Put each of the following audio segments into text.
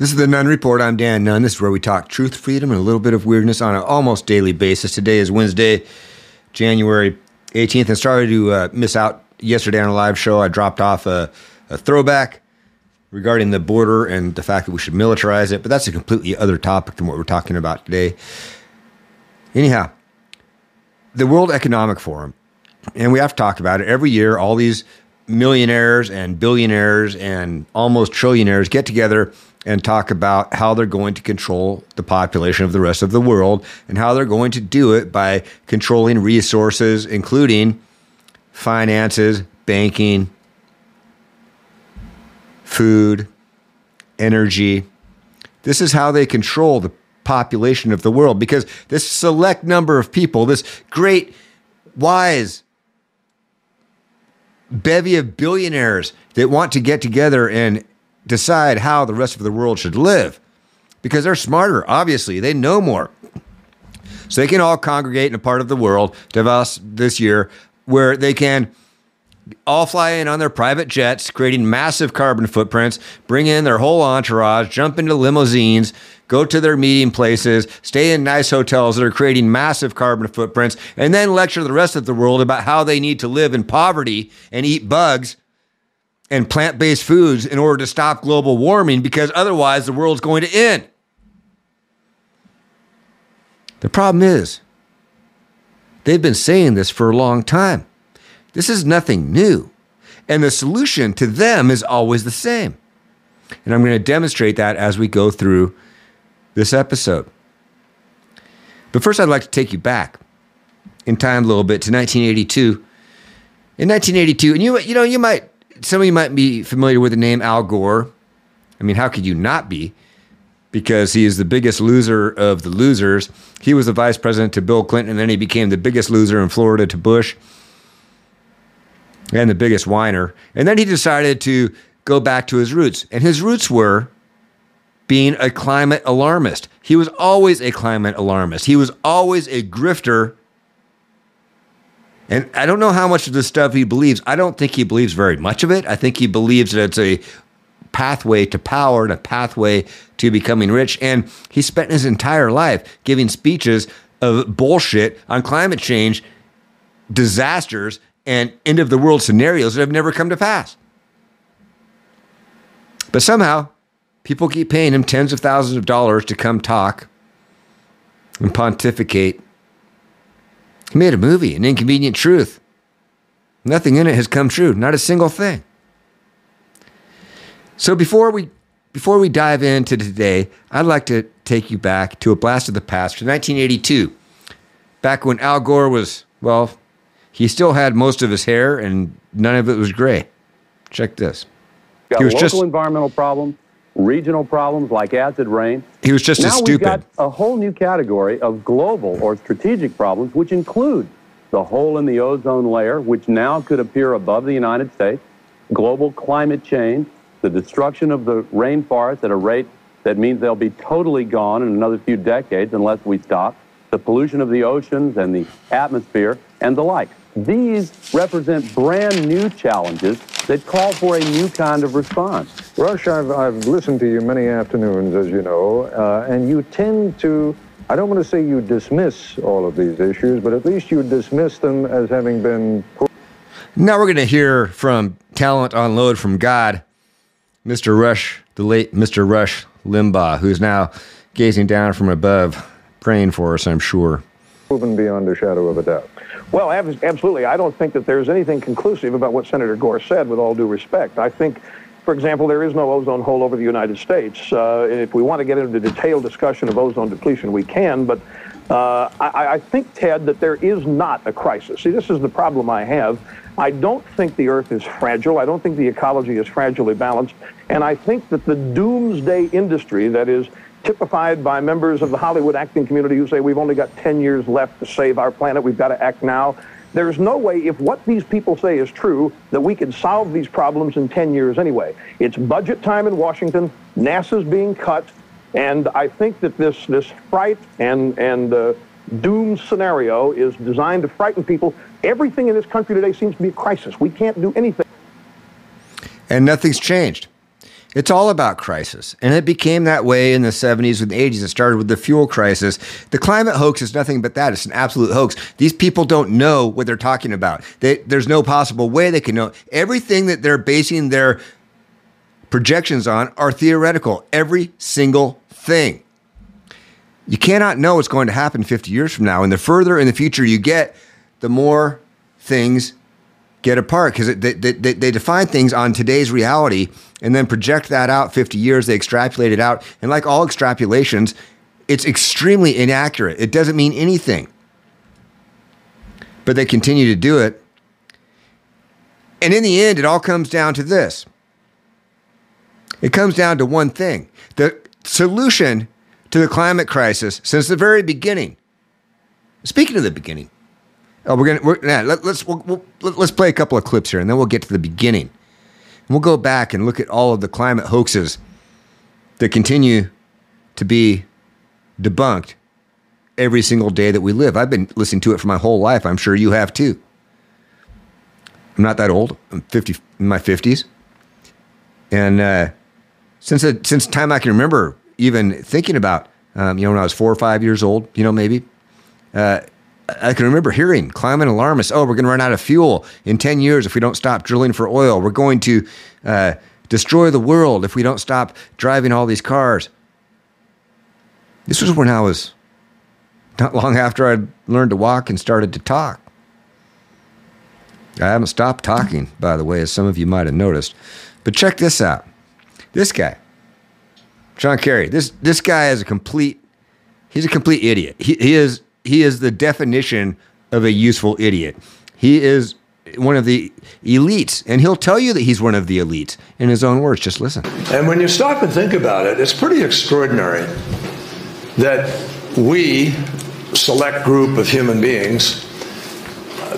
This is the Nunn Report. I'm Dan Nunn. This is where we talk truth, freedom, and a little bit of weirdness on an almost daily basis. Today is Wednesday, January 18th, and sorry to uh, miss out yesterday on a live show. I dropped off a, a throwback regarding the border and the fact that we should militarize it, but that's a completely other topic than what we're talking about today. Anyhow, the World Economic Forum, and we have to talk about it every year. All these millionaires and billionaires and almost trillionaires get together and talk about how they're going to control the population of the rest of the world and how they're going to do it by controlling resources, including finances, banking, food, energy. This is how they control the population of the world because this select number of people, this great, wise bevy of billionaires that want to get together and decide how the rest of the world should live because they're smarter, obviously. They know more. So they can all congregate in a part of the world, Davos this year, where they can all fly in on their private jets, creating massive carbon footprints, bring in their whole entourage, jump into limousines, go to their meeting places, stay in nice hotels that are creating massive carbon footprints, and then lecture the rest of the world about how they need to live in poverty and eat bugs and plant based foods in order to stop global warming because otherwise the world's going to end. The problem is, they've been saying this for a long time. This is nothing new. And the solution to them is always the same. And I'm going to demonstrate that as we go through this episode. But first, I'd like to take you back in time a little bit to 1982. In 1982, and you you know you might some of you might be familiar with the name Al Gore. I mean, how could you not be? Because he is the biggest loser of the losers. He was the vice president to Bill Clinton, and then he became the biggest loser in Florida to Bush and the biggest whiner. And then he decided to go back to his roots. And his roots were being a climate alarmist. He was always a climate alarmist. He was always a grifter. And I don't know how much of the stuff he believes. I don't think he believes very much of it. I think he believes that it's a pathway to power and a pathway to becoming rich. And he spent his entire life giving speeches of bullshit on climate change, disasters, and end of the world scenarios that have never come to pass. But somehow, people keep paying him tens of thousands of dollars to come talk and pontificate. He made a movie, An Inconvenient Truth. Nothing in it has come true, not a single thing. So before we before we dive into today, I'd like to take you back to a blast of the past to 1982, back when Al Gore was, well, he still had most of his hair and none of it was gray. Check this. Got he was local just environmental problems, regional problems like acid rain. he was just now as we've got a whole new category of global or strategic problems, which include the hole in the ozone layer, which now could appear above the United States, global climate change, the destruction of the rainforest at a rate that means they'll be totally gone in another few decades unless we stop, the pollution of the oceans and the atmosphere, and the like. These represent brand new challenges that call for a new kind of response. Rush, I've, I've listened to you many afternoons, as you know, uh, and you tend to, I don't want to say you dismiss all of these issues, but at least you dismiss them as having been Now we're going to hear from talent on load from God, Mr. Rush, the late Mr. Rush Limbaugh, who's now gazing down from above, praying for us, I'm sure. proven beyond a shadow of a doubt. Well, ab- absolutely. I don't think that there's anything conclusive about what Senator Gore said, with all due respect. I think, for example, there is no ozone hole over the United States. Uh, and if we want to get into detailed discussion of ozone depletion, we can. But uh, I, I think, Ted, that there is not a crisis. See, this is the problem I have. I don't think the Earth is fragile. I don't think the ecology is fragilely balanced. And I think that the doomsday industry that is typified by members of the Hollywood acting community who say we've only got 10 years left to save our planet, we've got to act now. There's no way, if what these people say is true, that we can solve these problems in 10 years anyway. It's budget time in Washington, NASA's being cut, and I think that this, this fright and, and uh, doom scenario is designed to frighten people. Everything in this country today seems to be a crisis. We can't do anything. And nothing's changed. It's all about crisis. And it became that way in the 70s and the 80s. It started with the fuel crisis. The climate hoax is nothing but that. It's an absolute hoax. These people don't know what they're talking about. They, there's no possible way they can know. Everything that they're basing their projections on are theoretical. Every single thing. You cannot know what's going to happen 50 years from now. And the further in the future you get, the more things get apart because they, they, they, define things on today's reality and then project that out 50 years. They extrapolate it out. And like all extrapolations, it's extremely inaccurate. It doesn't mean anything. But they continue to do it. And in the end, it all comes down to this it comes down to one thing the solution to the climate crisis since the very beginning. Speaking of the beginning, Oh, we're gonna we're, yeah, let, us we'll, we'll, let's play a couple of clips here, and then we'll get to the beginning, and we'll go back and look at all of the climate hoaxes that continue to be debunked every single day that we live. I've been listening to it for my whole life. I'm sure you have too. I'm not that old. I'm 50 in my 50s, and uh, since since time I can remember, even thinking about, um, you know, when I was four or five years old, you know, maybe. Uh, I can remember hearing climate alarmists, oh, we're going to run out of fuel in 10 years if we don't stop drilling for oil. We're going to uh, destroy the world if we don't stop driving all these cars. This was when I was not long after I'd learned to walk and started to talk. I haven't stopped talking, by the way, as some of you might have noticed. But check this out. This guy, John Kerry, this, this guy is a complete, he's a complete idiot. He, he is he is the definition of a useful idiot. He is one of the elites, and he'll tell you that he's one of the elites in his own words. Just listen. And when you stop and think about it, it's pretty extraordinary that we, select group of human beings,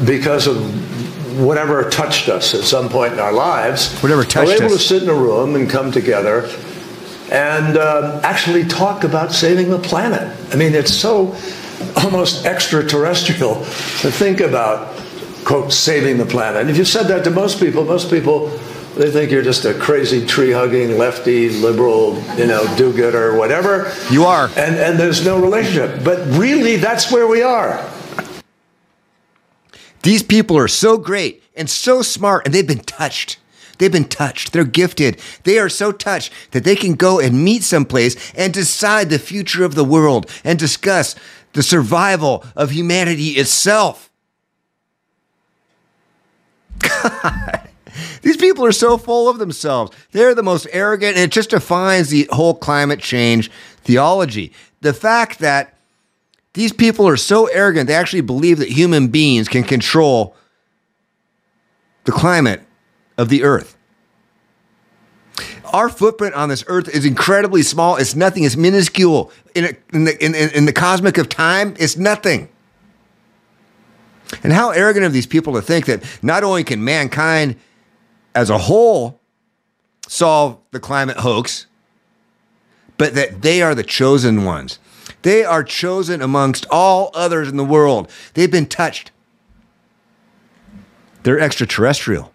because of whatever touched us at some point in our lives, whatever touched are able us. to sit in a room and come together and uh, actually talk about saving the planet. I mean, it's so almost extraterrestrial to think about, quote, saving the planet. And if you said that to most people, most people, they think you're just a crazy tree hugging lefty liberal, you know, do gooder, whatever. You are. And, and there's no relationship. But really, that's where we are. These people are so great and so smart, and they've been touched. They've been touched. They're gifted. They are so touched that they can go and meet someplace and decide the future of the world and discuss the survival of humanity itself. God. These people are so full of themselves. They're the most arrogant, and it just defines the whole climate change theology. The fact that these people are so arrogant, they actually believe that human beings can control the climate of the earth. Our footprint on this earth is incredibly small. It's nothing. It's minuscule. In, a, in, the, in, in the cosmic of time, it's nothing. And how arrogant of these people to think that not only can mankind as a whole solve the climate hoax, but that they are the chosen ones. They are chosen amongst all others in the world. They've been touched. They're extraterrestrial.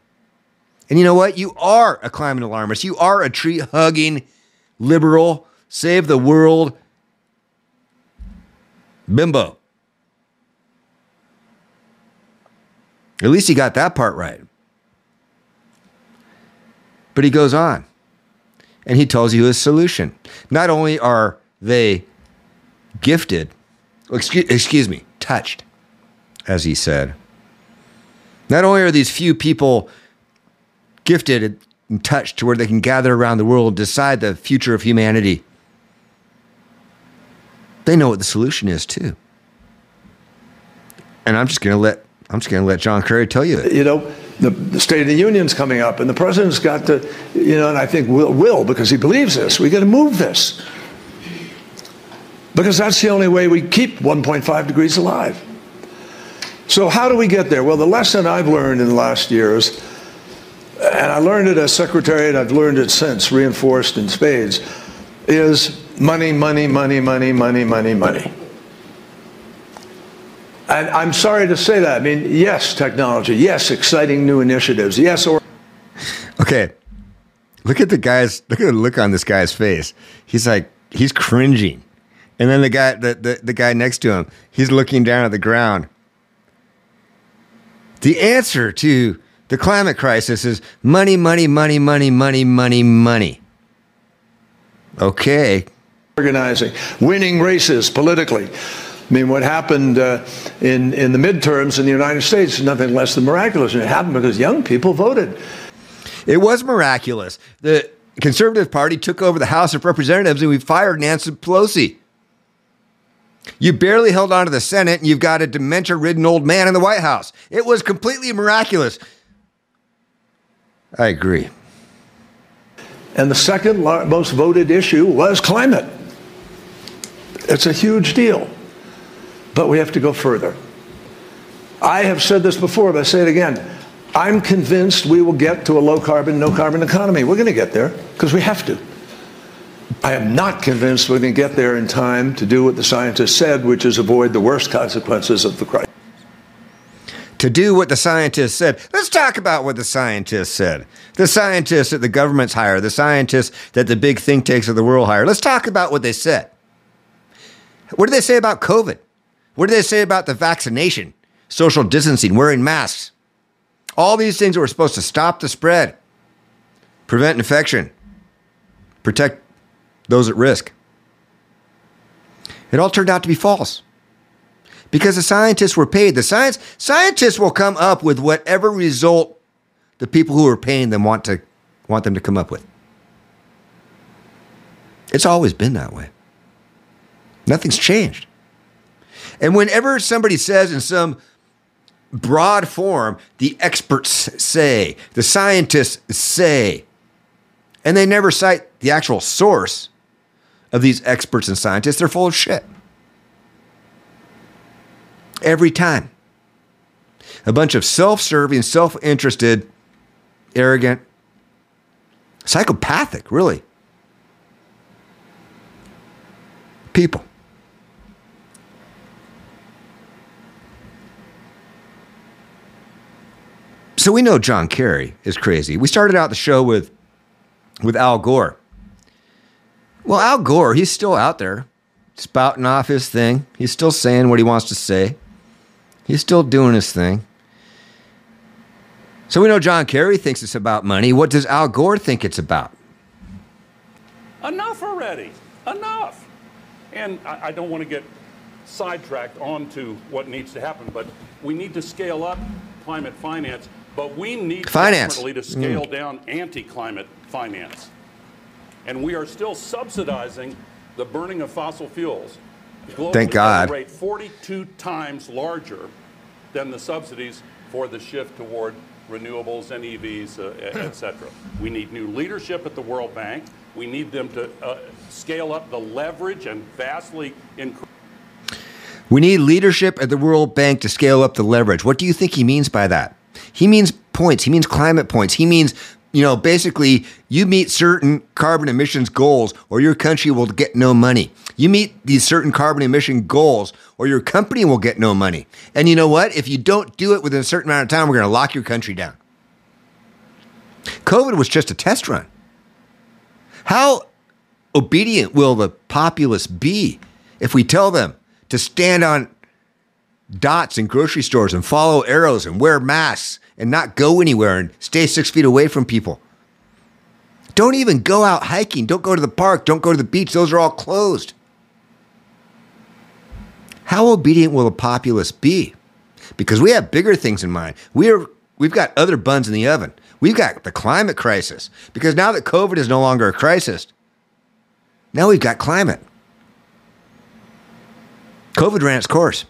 And you know what? You are a climate alarmist. You are a tree hugging liberal, save the world bimbo. At least he got that part right. But he goes on and he tells you his solution. Not only are they gifted, excuse, excuse me, touched, as he said, not only are these few people gifted and touched to where they can gather around the world and decide the future of humanity. They know what the solution is too. And I'm just going to let I'm just going to let John Kerry tell you it. You know, the, the, State of the Union's coming up, and the president's got to, you know, and I think will, will because he believes this. We got to move this because that's the only way we keep 1.5 degrees alive. So how do we get there? Well, the lesson I've learned in the last years and I learned it as secretary, and I've learned it since, reinforced in spades, is money, money, money, money, money, money, money. And I'm sorry to say that. I mean, yes, technology. Yes, exciting new initiatives. Yes, or. Okay. Look at the guy's look at the look on this guy's face. He's like he's cringing. And then the guy the, the, the guy next to him, he's looking down at the ground. The answer to the climate crisis is money, money, money, money, money, money, money. Okay. Organizing, winning races politically. I mean, what happened uh, in, in the midterms in the United States is nothing less than miraculous. And it happened because young people voted. It was miraculous. The Conservative Party took over the House of Representatives and we fired Nancy Pelosi. You barely held on to the Senate and you've got a dementia ridden old man in the White House. It was completely miraculous. I agree. And the second most voted issue was climate. It's a huge deal. But we have to go further. I have said this before, but I say it again. I'm convinced we will get to a low carbon, no carbon economy. We're going to get there because we have to. I am not convinced we're going to get there in time to do what the scientists said, which is avoid the worst consequences of the crisis. To do what the scientists said. Let's talk about what the scientists said. The scientists that the governments hire, the scientists that the big think tanks of the world hire. Let's talk about what they said. What did they say about COVID? What did they say about the vaccination, social distancing, wearing masks? All these things that were supposed to stop the spread, prevent infection, protect those at risk. It all turned out to be false because the scientists were paid. The science scientists will come up with whatever result the people who are paying them want to want them to come up with. It's always been that way. Nothing's changed. And whenever somebody says in some broad form, the experts say, the scientists say, and they never cite the actual source of these experts and scientists, they're full of shit. Every time. A bunch of self serving, self interested, arrogant, psychopathic, really, people. So we know John Kerry is crazy. We started out the show with with Al Gore. Well, Al Gore, he's still out there spouting off his thing. He's still saying what he wants to say. He's still doing his thing. So we know John Kerry thinks it's about money. What does Al Gore think it's about? Enough already. Enough. And I, I don't want to get sidetracked onto what needs to happen, but we need to scale up climate finance, but we need finance. to scale mm. down anti-climate finance. And we are still subsidizing the burning of fossil fuels. Globally, Thank God. rate 42 times larger than the subsidies for the shift toward renewables and EVs, uh, et cetera. We need new leadership at the World Bank. We need them to uh, scale up the leverage and vastly increase. We need leadership at the World Bank to scale up the leverage. What do you think he means by that? He means points. He means climate points. He means you know, basically, you meet certain carbon emissions goals or your country will get no money. You meet these certain carbon emission goals or your company will get no money. And you know what? If you don't do it within a certain amount of time, we're going to lock your country down. COVID was just a test run. How obedient will the populace be if we tell them to stand on dots in grocery stores and follow arrows and wear masks and not go anywhere and stay six feet away from people. Don't even go out hiking. Don't go to the park. Don't go to the beach. Those are all closed. How obedient will the populace be? Because we have bigger things in mind. We are, we've got other buns in the oven. We've got the climate crisis. Because now that COVID is no longer a crisis, now we've got climate. COVID ran its course.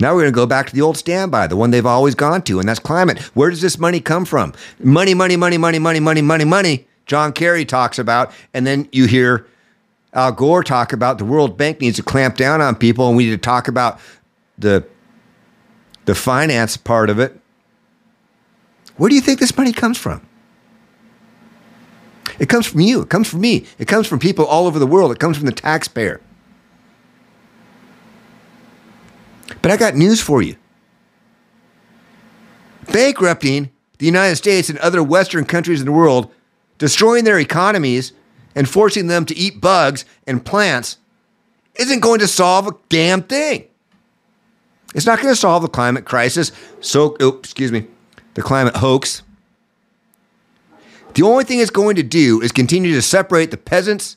Now we're going to go back to the old standby, the one they've always gone to, and that's climate. Where does this money come from? Money, money, money, money, money, money, money, money. John Kerry talks about, and then you hear Al Gore talk about the World Bank needs to clamp down on people, and we need to talk about the the finance part of it. Where do you think this money comes from? It comes from you. It comes from me. It comes from people all over the world. It comes from the taxpayer. But I got news for you. Bankrupting the United States and other Western countries in the world destroying their economies and forcing them to eat bugs and plants isn't going to solve a damn thing. It's not going to solve the climate crisis. So, oh, excuse me, the climate hoax. The only thing it's going to do is continue to separate the peasants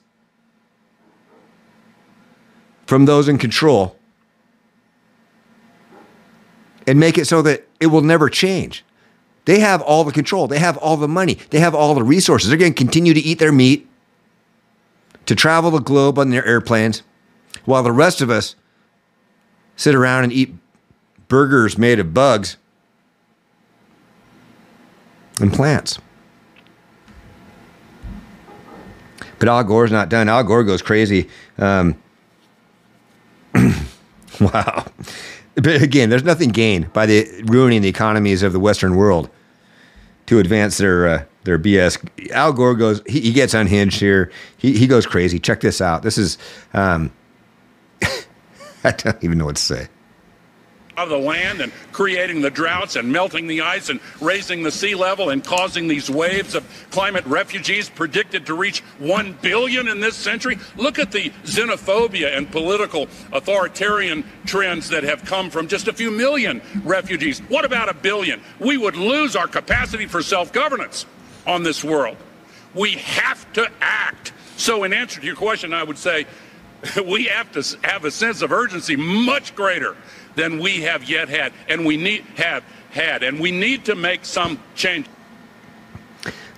from those in control and make it so that it will never change. They have all the control, they have all the money, they have all the resources. They're going to continue to eat their meat, to travel the globe on their airplanes, while the rest of us sit around and eat burgers made of bugs and plants. But Al Gore's not done. Al Gore goes crazy. Um, wow. But again, there's nothing gained by the ruining the economies of the Western world to advance their uh, their BS. Al Gore goes, he, he, gets unhinged here. He he goes crazy. Check this out. This is, um, I don't even know what to say of the land and creating the droughts and melting the ice and raising the sea level and causing these waves of climate refugees predicted to reach 1 billion in this century. Look at the xenophobia and political authoritarian trends that have come from just a few million refugees. What about a billion? We would lose our capacity for self governance on this world. We have to act. So, in answer to your question, I would say we have to have a sense of urgency much greater than we have yet had, and we need have had, and we need to make some change.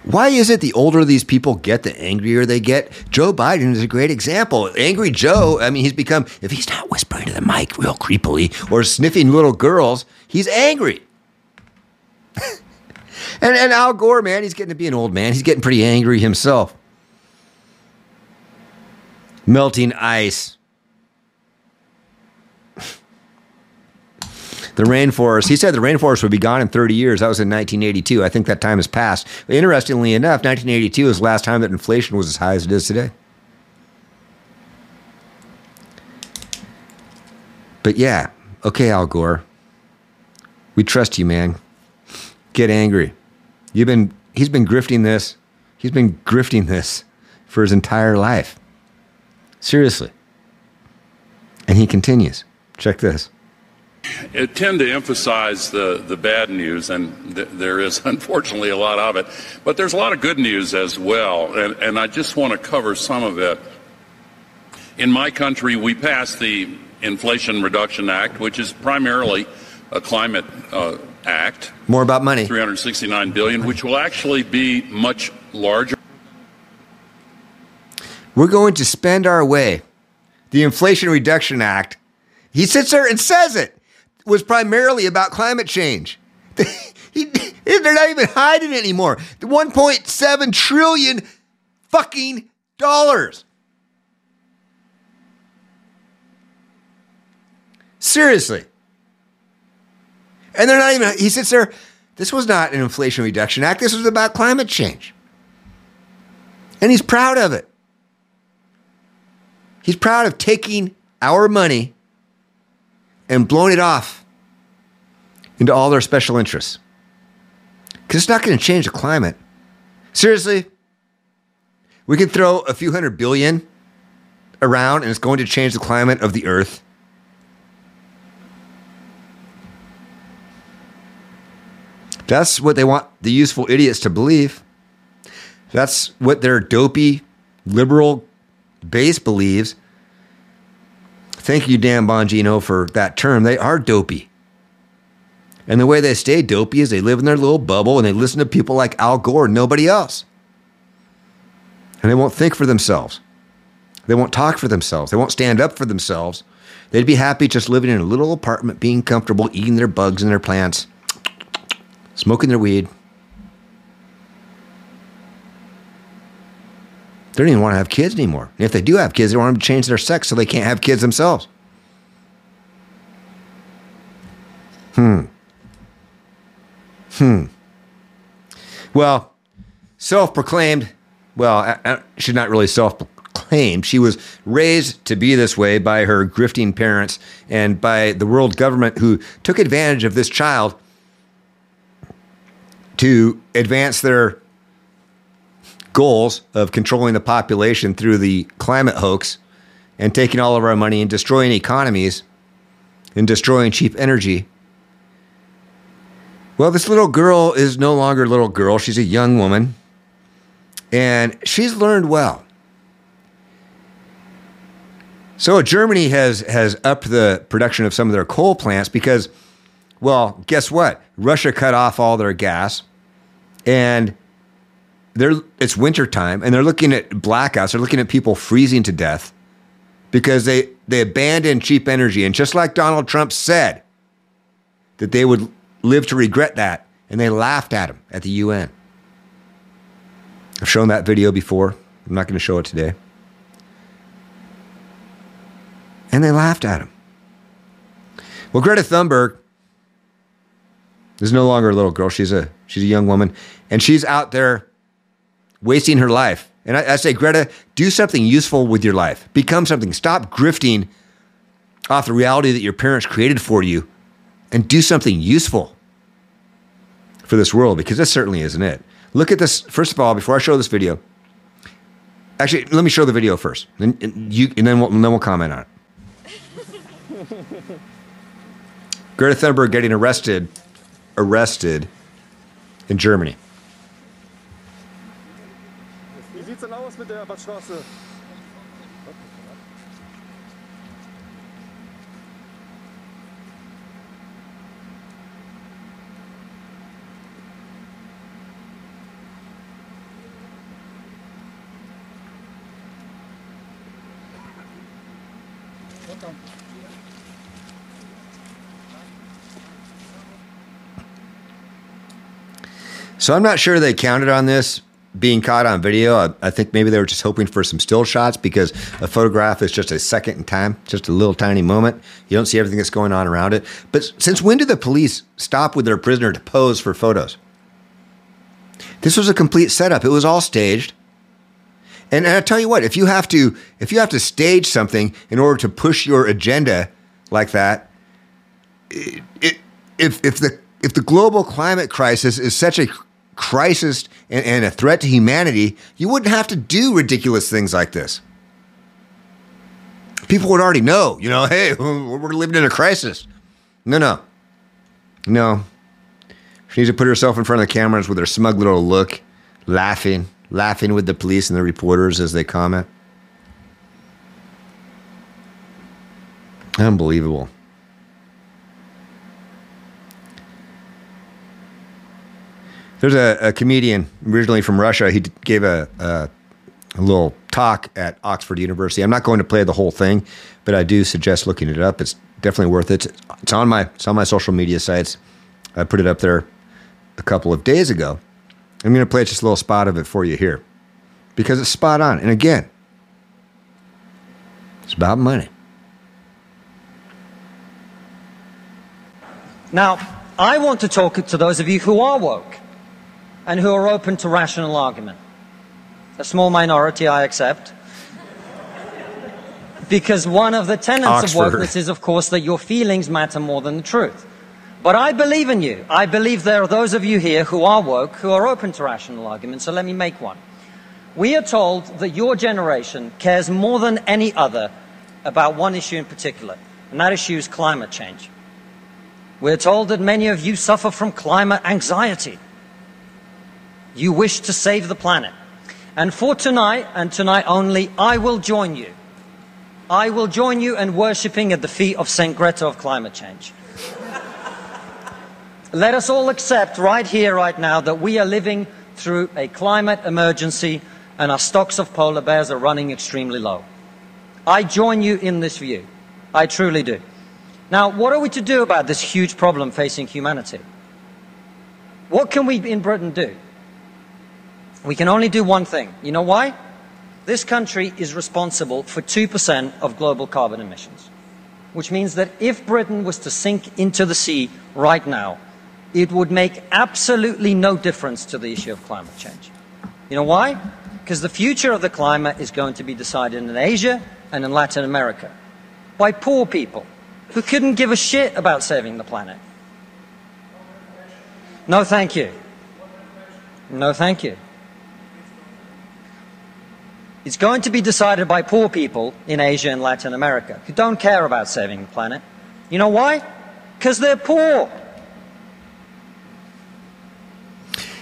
Why is it the older these people get, the angrier they get? Joe Biden is a great example. Angry Joe, I mean, he's become, if he's not whispering to the mic real creepily or sniffing little girls, he's angry. and, and Al Gore, man, he's getting to be an old man. He's getting pretty angry himself. Melting ice, the rainforest. He said the rainforest would be gone in 30 years. That was in 1982. I think that time has passed. Interestingly enough, 1982 was the last time that inflation was as high as it is today. But yeah, okay, Al Gore. We trust you, man. Get angry. You've been he's been grifting this. He's been grifting this for his entire life. Seriously. And he continues. Check this. I tend to emphasize the, the bad news, and th- there is unfortunately a lot of it. But there's a lot of good news as well, and, and I just want to cover some of it. In my country, we passed the Inflation Reduction Act, which is primarily a climate uh, act. More about money. 369 billion, which will actually be much larger. We're going to spend our way. The Inflation Reduction Act. He sits there and says it was primarily about climate change. they're not even hiding it anymore. The 1.7 trillion fucking dollars. Seriously. And they're not even, he sits there, this was not an Inflation Reduction Act. This was about climate change. And he's proud of it. He's proud of taking our money and blown it off into all their special interests. Because it's not going to change the climate. Seriously, we can throw a few hundred billion around and it's going to change the climate of the earth. That's what they want the useful idiots to believe. That's what their dopey liberal base believes. Thank you, Dan Bongino, for that term. They are dopey. And the way they stay dopey is they live in their little bubble and they listen to people like Al Gore nobody else. And they won't think for themselves. They won't talk for themselves. They won't stand up for themselves. They'd be happy just living in a little apartment, being comfortable, eating their bugs and their plants, smoking their weed. They don't even want to have kids anymore. And if they do have kids, they want to change their sex so they can't have kids themselves. Hmm. Hmm. Well, self proclaimed, well, she's not really self proclaimed. She was raised to be this way by her grifting parents and by the world government who took advantage of this child to advance their goals of controlling the population through the climate hoax and taking all of our money and destroying economies and destroying cheap energy. Well, this little girl is no longer a little girl. She's a young woman. And she's learned well. So Germany has has upped the production of some of their coal plants because, well, guess what? Russia cut off all their gas, and they're it's wintertime, and they're looking at blackouts. They're looking at people freezing to death because they they abandoned cheap energy, and just like Donald Trump said that they would live to regret that, and they laughed at him at the UN. I've shown that video before. I'm not going to show it today. And they laughed at him. Well, Greta Thunberg is no longer a little girl. She's a she's a young woman, and she's out there wasting her life. And I, I say, Greta, do something useful with your life. Become something. Stop grifting off the reality that your parents created for you, and do something useful for this world because this certainly isn't it. Look at this. First of all, before I show this video, actually, let me show the video first, and, and you, and then we'll, and then we'll comment on it. Greta Thunberg getting arrested, arrested in Germany. Mit der? So I'm not sure they counted on this being caught on video. I, I, think maybe they were just hoping for some still shots because a photograph is just a second in time, just a little tiny moment. You don't see everything that's going on around it. But since when did the police stop with their prisoner to pose for photos? This was a complete setup. It was all staged. And, and I tell you what, if you have to if you have to stage something in order to push your agenda like that, it, it, if if the if the global climate crisis is such a crisis and, and, a threat to humanity, you wouldn't have to do ridiculous things like this. People would already know, you know, hey, we're living in a crisis. No, no. No. She needs to put herself in front of the cameras with her smug little look, laughing, laughing with the police and the reporters as they comment. Unbelievable. There's a, a, comedian originally from Russia. He gave a, a, a, little talk at Oxford University. I'm not going to play the whole thing, but I do suggest looking it up. It's definitely worth it. It's on my it's on my social media sites. I put it up there a couple of days ago. I'm going to play just a little spot of it for you here because it's spot on. And again, it's about money. Now, I want to talk to those of you who are woke and who are open to rational argument. A small minority, I accept. Because one of the tenets Oxford. of wokeness is, of course, that your feelings matter more than the truth. But I believe in you. I believe there are those of you here who are woke, who are open to rational argument, so let me make one. We are told that your generation cares more than any other about one issue in particular, and that issue is climate change. We're told that many of you suffer from climate anxiety. You wish to save the planet. And for tonight, and tonight only, I will join you. I will join you in worshipping at the feet of St. Greta of climate change. Let us all accept right here, right now, that we are living through a climate emergency and our stocks of polar bears are running extremely low. I join you in this view. I truly do. Now, what are we to do about this huge problem facing humanity? What can we in Britain do? We can only do one thing. You know why? This country is responsible for 2% of global carbon emissions, which means that if Britain was to sink into the sea right now, it would make absolutely no difference to the issue of climate change. You know why? Because the future of the climate is going to be decided in Asia and in Latin America by poor people who couldn't give a shit about saving the planet. No, thank you. No, thank you. Is going to be decided by poor people in Asia and Latin America who don't care about saving the planet. You know why? Because they're poor.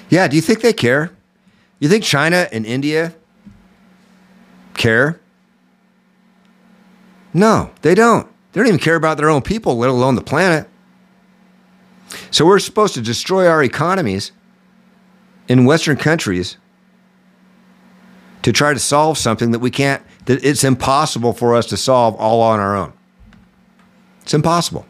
Yeah, do you think they care? You think China and India care? No, they don't. They don't even care about their own people, let alone the planet. So we're supposed to destroy our economies in Western countries to try to solve something that we can't, that it's impossible for us to solve all on our own. It's impossible.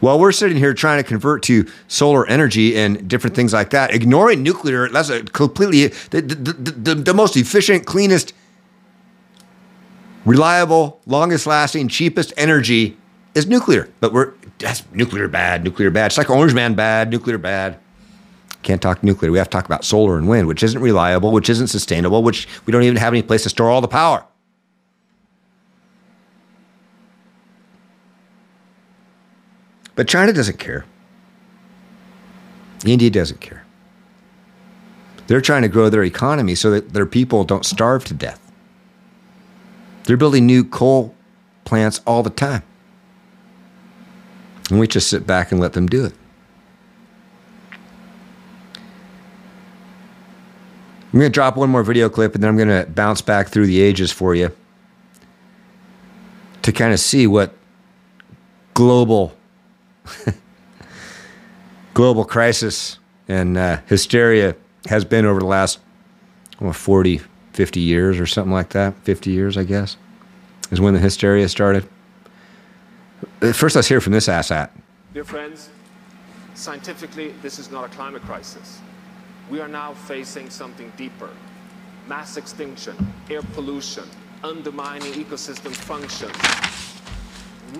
While we're sitting here trying to convert to solar energy and different things like that, ignoring nuclear, that's a completely the, the, the, the most efficient, cleanest, reliable, longest lasting, cheapest energy is nuclear. But we're that's nuclear bad, nuclear bad. It's like Orange Man bad, nuclear bad. Can't talk nuclear. We have to talk about solar and wind, which isn't reliable, which isn't sustainable, which we don't even have any place to store all the power. But China doesn't care. India doesn't care. They're trying to grow their economy so that their people don't starve to death. They're building new coal plants all the time. And we just sit back and let them do it. I'm going to drop one more video clip and then I'm going to bounce back through the ages for you to kind of see what global global crisis and uh, hysteria has been over the last well, 40, 50 years or something like that. 50 years, I guess, is when the hysteria started. Uh, first, let's hear from this asshat. Dear friends, scientifically, this is not a climate crisis. We are now facing something deeper mass extinction, air pollution, undermining ecosystem functions,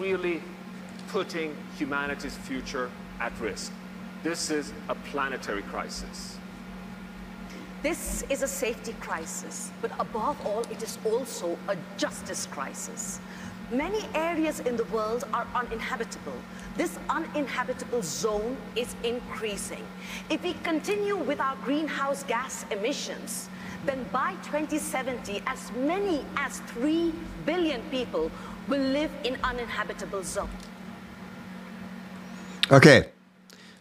really putting humanity's future at risk. This is a planetary crisis. This is a safety crisis, but above all, it is also a justice crisis. Many areas in the world are uninhabitable. This uninhabitable zone is increasing. If we continue with our greenhouse gas emissions, then by 2070, as many as 3 billion people will live in uninhabitable zones. Okay.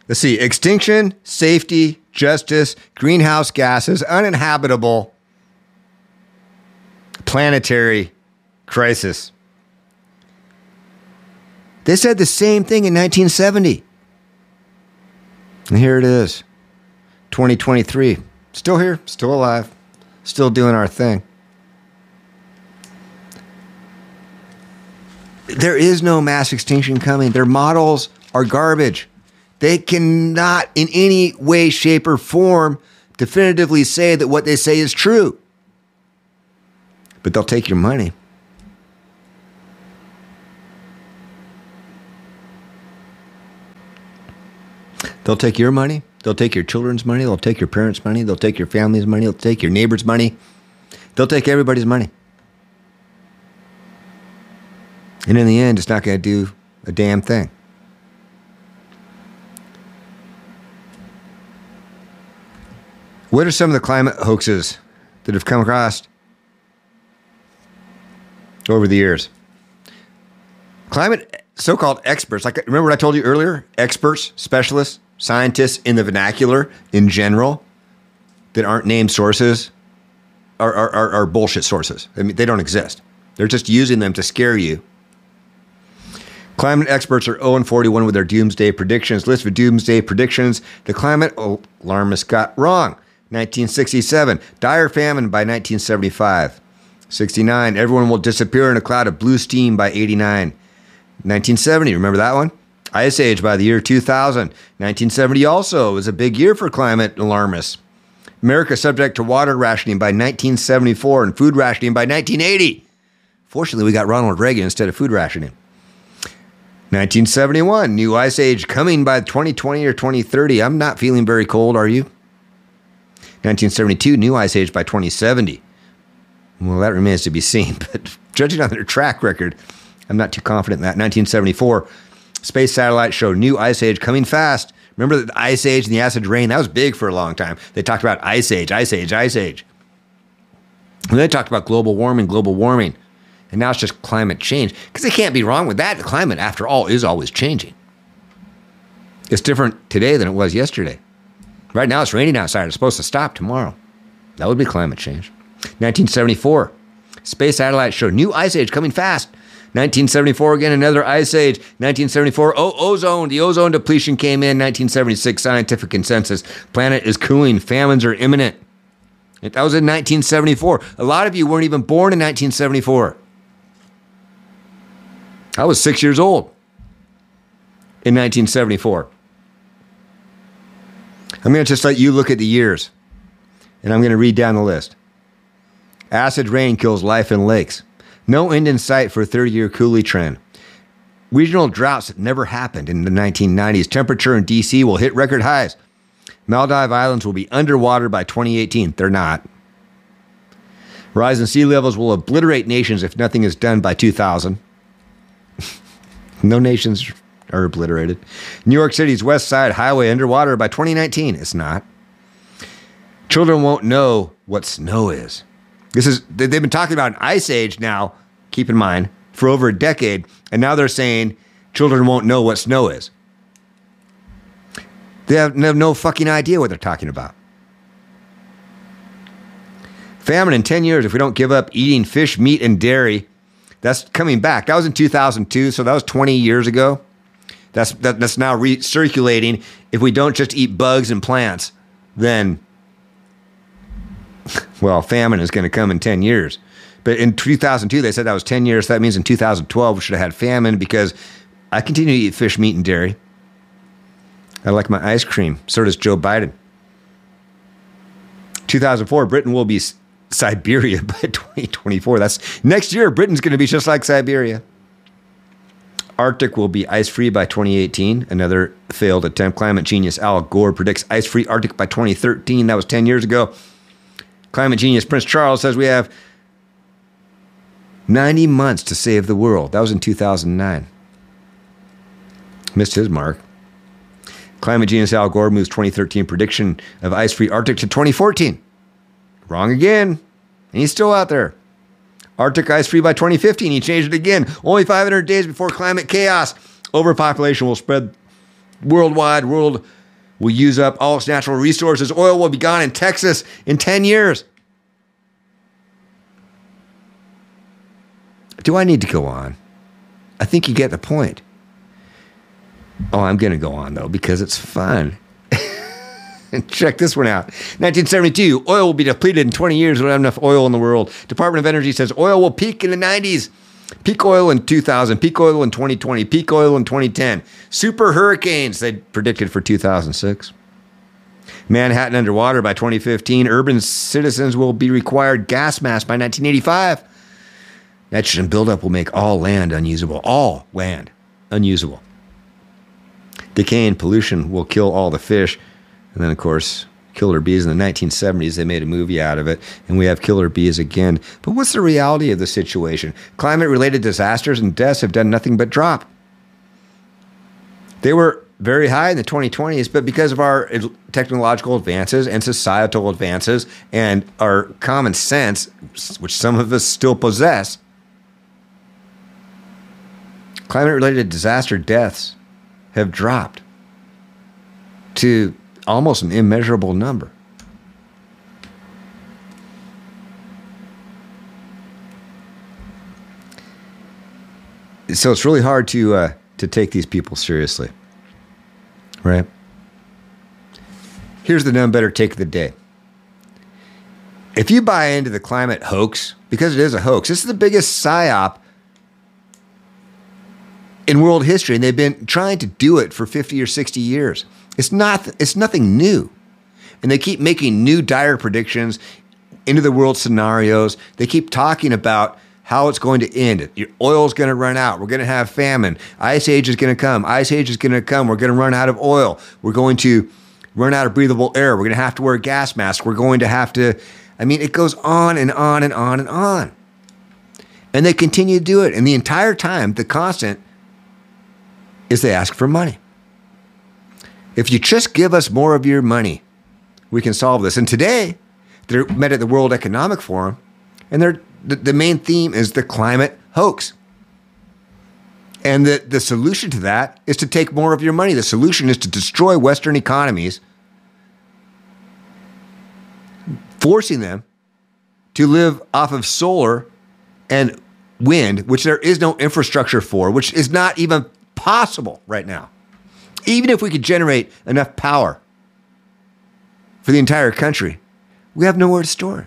Let's see. Extinction, safety, justice, greenhouse gases, uninhabitable, planetary crisis. They said the same thing in 1970. And here it is 2023. Still here, still alive, still doing our thing. There is no mass extinction coming. Their models are garbage. They cannot, in any way, shape, or form, definitively say that what they say is true. But they'll take your money. They'll take your money. They'll take your children's money. They'll take your parents' money. They'll take your family's money. They'll take your neighbor's money. They'll take everybody's money. And in the end, it's not going to do a damn thing. What are some of the climate hoaxes that have come across over the years? Climate so called experts, like remember what I told you earlier? Experts, specialists, scientists in the vernacular in general that aren't named sources are, are, are, are bullshit sources. I mean, they don't exist. They're just using them to scare you. Climate experts are 0 and 41 with their doomsday predictions. List of doomsday predictions. The climate alarmists got wrong. 1967, dire famine by 1975. 69, everyone will disappear in a cloud of blue steam by 89. 1970, remember that one? Ice Age by the year 2000. 1970 also was a big year for climate alarmists. America subject to water rationing by 1974 and food rationing by 1980. Fortunately, we got Ronald Reagan instead of food rationing. 1971, new ice age coming by 2020 or 2030. I'm not feeling very cold, are you? 1972, new ice age by 2070. Well, that remains to be seen, but judging on their track record, I'm not too confident in that. 1974, space satellites show new ice age coming fast. Remember the ice age and the acid rain? That was big for a long time. They talked about ice age, ice age, ice age. And they talked about global warming, global warming. And now it's just climate change. Because they can't be wrong with that. The climate, after all, is always changing. It's different today than it was yesterday. Right now it's raining outside. It's supposed to stop tomorrow. That would be climate change. 1974, space satellites show new ice age coming fast. 1974 again, another ice age. 1974, oh, ozone. The ozone depletion came in. 1976, scientific consensus. Planet is cooling. Famines are imminent. That was in 1974. A lot of you weren't even born in 1974. I was six years old in 1974. I'm going to just let you look at the years, and I'm going to read down the list. Acid rain kills life in lakes. No end in sight for a 30 year coolie trend. Regional droughts that never happened in the 1990s. Temperature in DC will hit record highs. Maldive Islands will be underwater by 2018. They're not. Rise in sea levels will obliterate nations if nothing is done by 2000. no nations are obliterated. New York City's West Side Highway underwater by 2019. It's not. Children won't know what snow is. This is they've been talking about an ice age now, keep in mind, for over a decade, and now they're saying children won't know what snow is. They have, they have no fucking idea what they're talking about. Famine in 10 years if we don't give up eating fish, meat, and dairy. That's coming back. That was in 2002, so that was 20 years ago. That's, that, that's now recirculating. If we don't just eat bugs and plants, then, well, famine is going to come in 10 years. But in 2002, they said that was 10 years. So That means in 2012, we should have had famine because I continue to eat fish, meat, and dairy. I like my ice cream. So does Joe Biden. 2004, Britain will be Siberia by 2024. That's next year. Britain's going to be just like Siberia. Arctic will be ice free by 2018. Another failed attempt. Climate genius Al Gore predicts ice free Arctic by 2013. That was 10 years ago. Climate genius Prince Charles says we have 90 months to save the world. That was in 2009. Missed his mark. Climate genius Al Gore moves 2013 prediction of ice free Arctic to 2014. Wrong again. And he's still out there. Arctic ice free by 2015. He changed it again. Only 500 days before climate chaos. Overpopulation will spread worldwide. World will use up all its natural resources. Oil will be gone in Texas in 10 years. Do I need to go on? I think you get the point. Oh, I'm going to go on though because it's fun. Check this one out. 1972, oil will be depleted in 20 years. We don't have enough oil in the world. Department of Energy says oil will peak in the 90s. Peak oil in 2000, peak oil in 2020, peak oil in 2010. Super hurricanes, they predicted for 2006. Manhattan underwater by 2015. Urban citizens will be required gas masks by 1985. Nitrogen buildup will make all land unusable. All land unusable. Decay and pollution will kill all the fish. And then, of course, killer bees in the 1970s, they made a movie out of it, and we have killer bees again. But what's the reality of the situation? Climate related disasters and deaths have done nothing but drop. They were very high in the 2020s, but because of our technological advances and societal advances and our common sense, which some of us still possess, climate related disaster deaths have dropped to almost an immeasurable number. So it's really hard to uh, to take these people seriously, right? Here's the Nunn Better take of the day. If you buy into the climate hoax, because it is a hoax, this is the biggest psyop in world history, and they've been trying to do it for 50 or 60 years. It's not it's nothing new. And they keep making new dire predictions into the world scenarios. They keep talking about how it's going to end. Your oil's going to run out. We're going to have famine. Ice age is going to come. Ice age is going to come. We're going to run out of oil. We're going to run out of breathable air. We're going to have to wear gas masks. We're going to have to I mean, it goes on and on and on and on. And they continue to do it. And the entire time, the constant is they ask for money. If you just give us more of your money, we can solve this. And today, they're met at the World Economic Forum, And they're, the, the main theme is the climate hoax. And the, the solution to that is to take more of your money. The solution is to destroy Western economies, forcing them to live off of solar and wind, which there is no infrastructure for, which is not even possible right now. Even if we could generate enough power for the entire country, we have nowhere to store it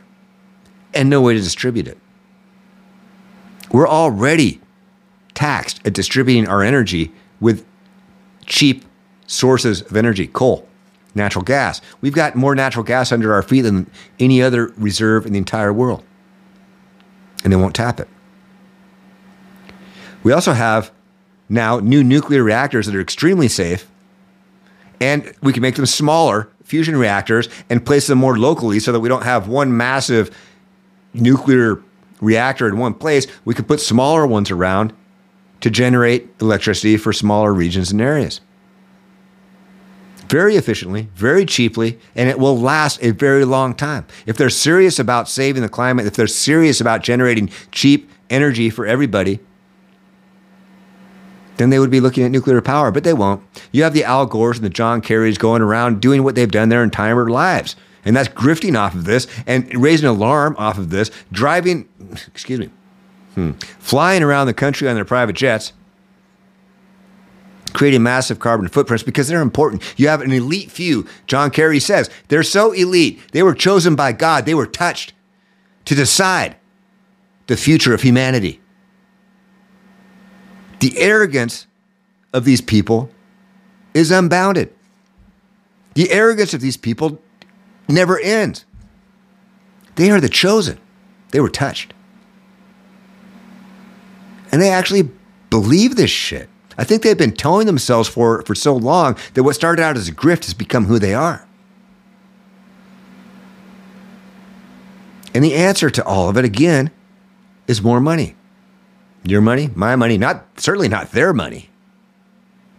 and no way to distribute it. We're already taxed at distributing our energy with cheap sources of energy coal, natural gas. We've got more natural gas under our feet than any other reserve in the entire world, and they won't tap it. We also have now new nuclear reactors that are extremely safe, and we can make them smaller fusion reactors and place them more locally so that we don't have one massive nuclear reactor in one place. We can put smaller ones around to generate electricity for smaller regions and areas. Very efficiently, very cheaply, and it will last a very long time. If they're serious about saving the climate, if they're serious about generating cheap energy for everybody, then they would be looking at nuclear power, but they won't. You have the Al Gores and the John Kerrys going around doing what they've done their entire lives. And that's grifting off of this and raising alarm off of this, driving, excuse me, Hmm. Flying around the country on their private jets, creating massive carbon footprints because they're important. You have an elite few. John Kerry says they're so elite. They were chosen by God. They were touched to decide the future of humanity. The arrogance of these people is unbounded. The arrogance of these people never ends. They are the chosen. They were touched. And they actually believe this shit. I think they've been telling themselves for for so long that what started out as a grift has become who they are. And the answer to all of it again is more money. Your money, my money, not certainly not their money.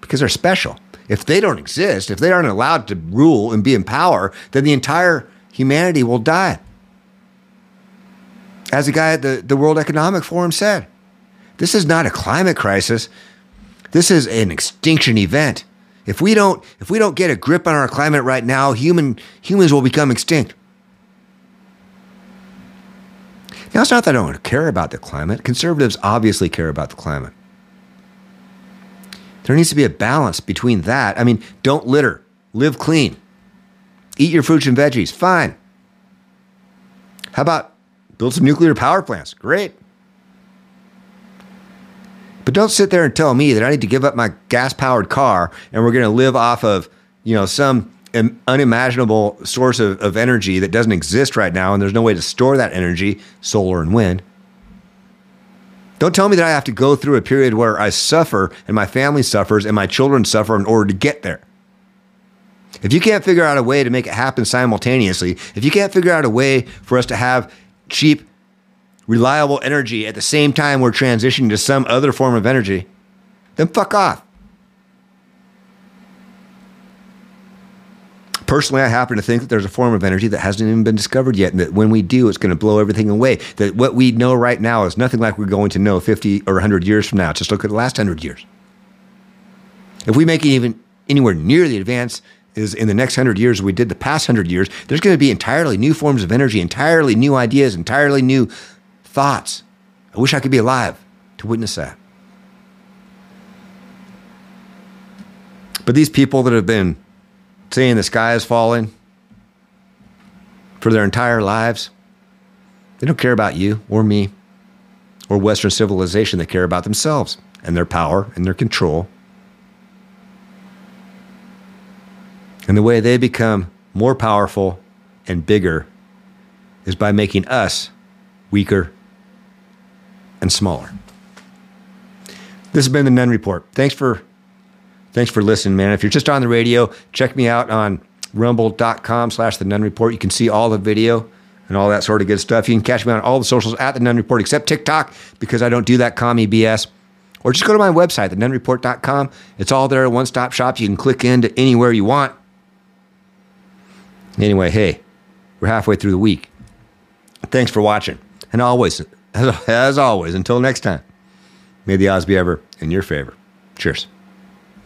Because they're special. If they don't exist, if they aren't allowed to rule and be in power, then the entire humanity will die. As the guy at the, the World Economic Forum said, this is not a climate crisis. This is an extinction event. If we don't if we don't get a grip on our climate right now, human humans will become extinct. Now it's not that I don't care about the climate. Conservatives obviously care about the climate. There needs to be a balance between that. I mean, don't litter, live clean, eat your fruits and veggies. Fine. How about build some nuclear power plants? Great. But don't sit there and tell me that I need to give up my gas powered car and we're going to live off of, you know, some unimaginable source of, of energy that doesn't exist right now and there's no way to store that energy, solar and wind. Don't tell me that I have to go through a period where I suffer and my family suffers and my children suffer in order to get there. If you can't figure out a way to make it happen simultaneously, if you can't figure out a way for us to have cheap reliable energy at the same time we're transitioning to some other form of energy, then fuck off. Personally, I happen to think that there's a form of energy that hasn't even been discovered yet, and that when we do, it's going to blow everything away. That what we know right now is nothing like we're going to know 50 or 100 years from now. Just look at the last 100 years. If we make it even anywhere near the advance is in the next 100 years we did the past 100 years, there's going to be entirely new forms of energy, entirely new ideas, entirely new thoughts. I wish I could be alive to witness that. But these people that have been saying the sky is falling for their entire lives, they don't care about you or me or Western civilization. They care about themselves and their power and their control. And the way they become more powerful and bigger is by making us weaker and smaller. This has been the Nunn Report. Thanks for thanks for listening, man. If you're just on the radio, check me out on rumble.com slash the Nunn Report. You can see all the video and all that sort of good stuff. You can catch me on all the socials at the Nunn Report, except TikTok, because I don't do that commie BS. Or just go to my website, thenunnreport.com. It's all there, one stop shop. You can click into anywhere you want. Anyway, hey, we're halfway through the week. Thanks for watching. And always, as, as always, until next time, may the odds be ever in your favor. Cheers.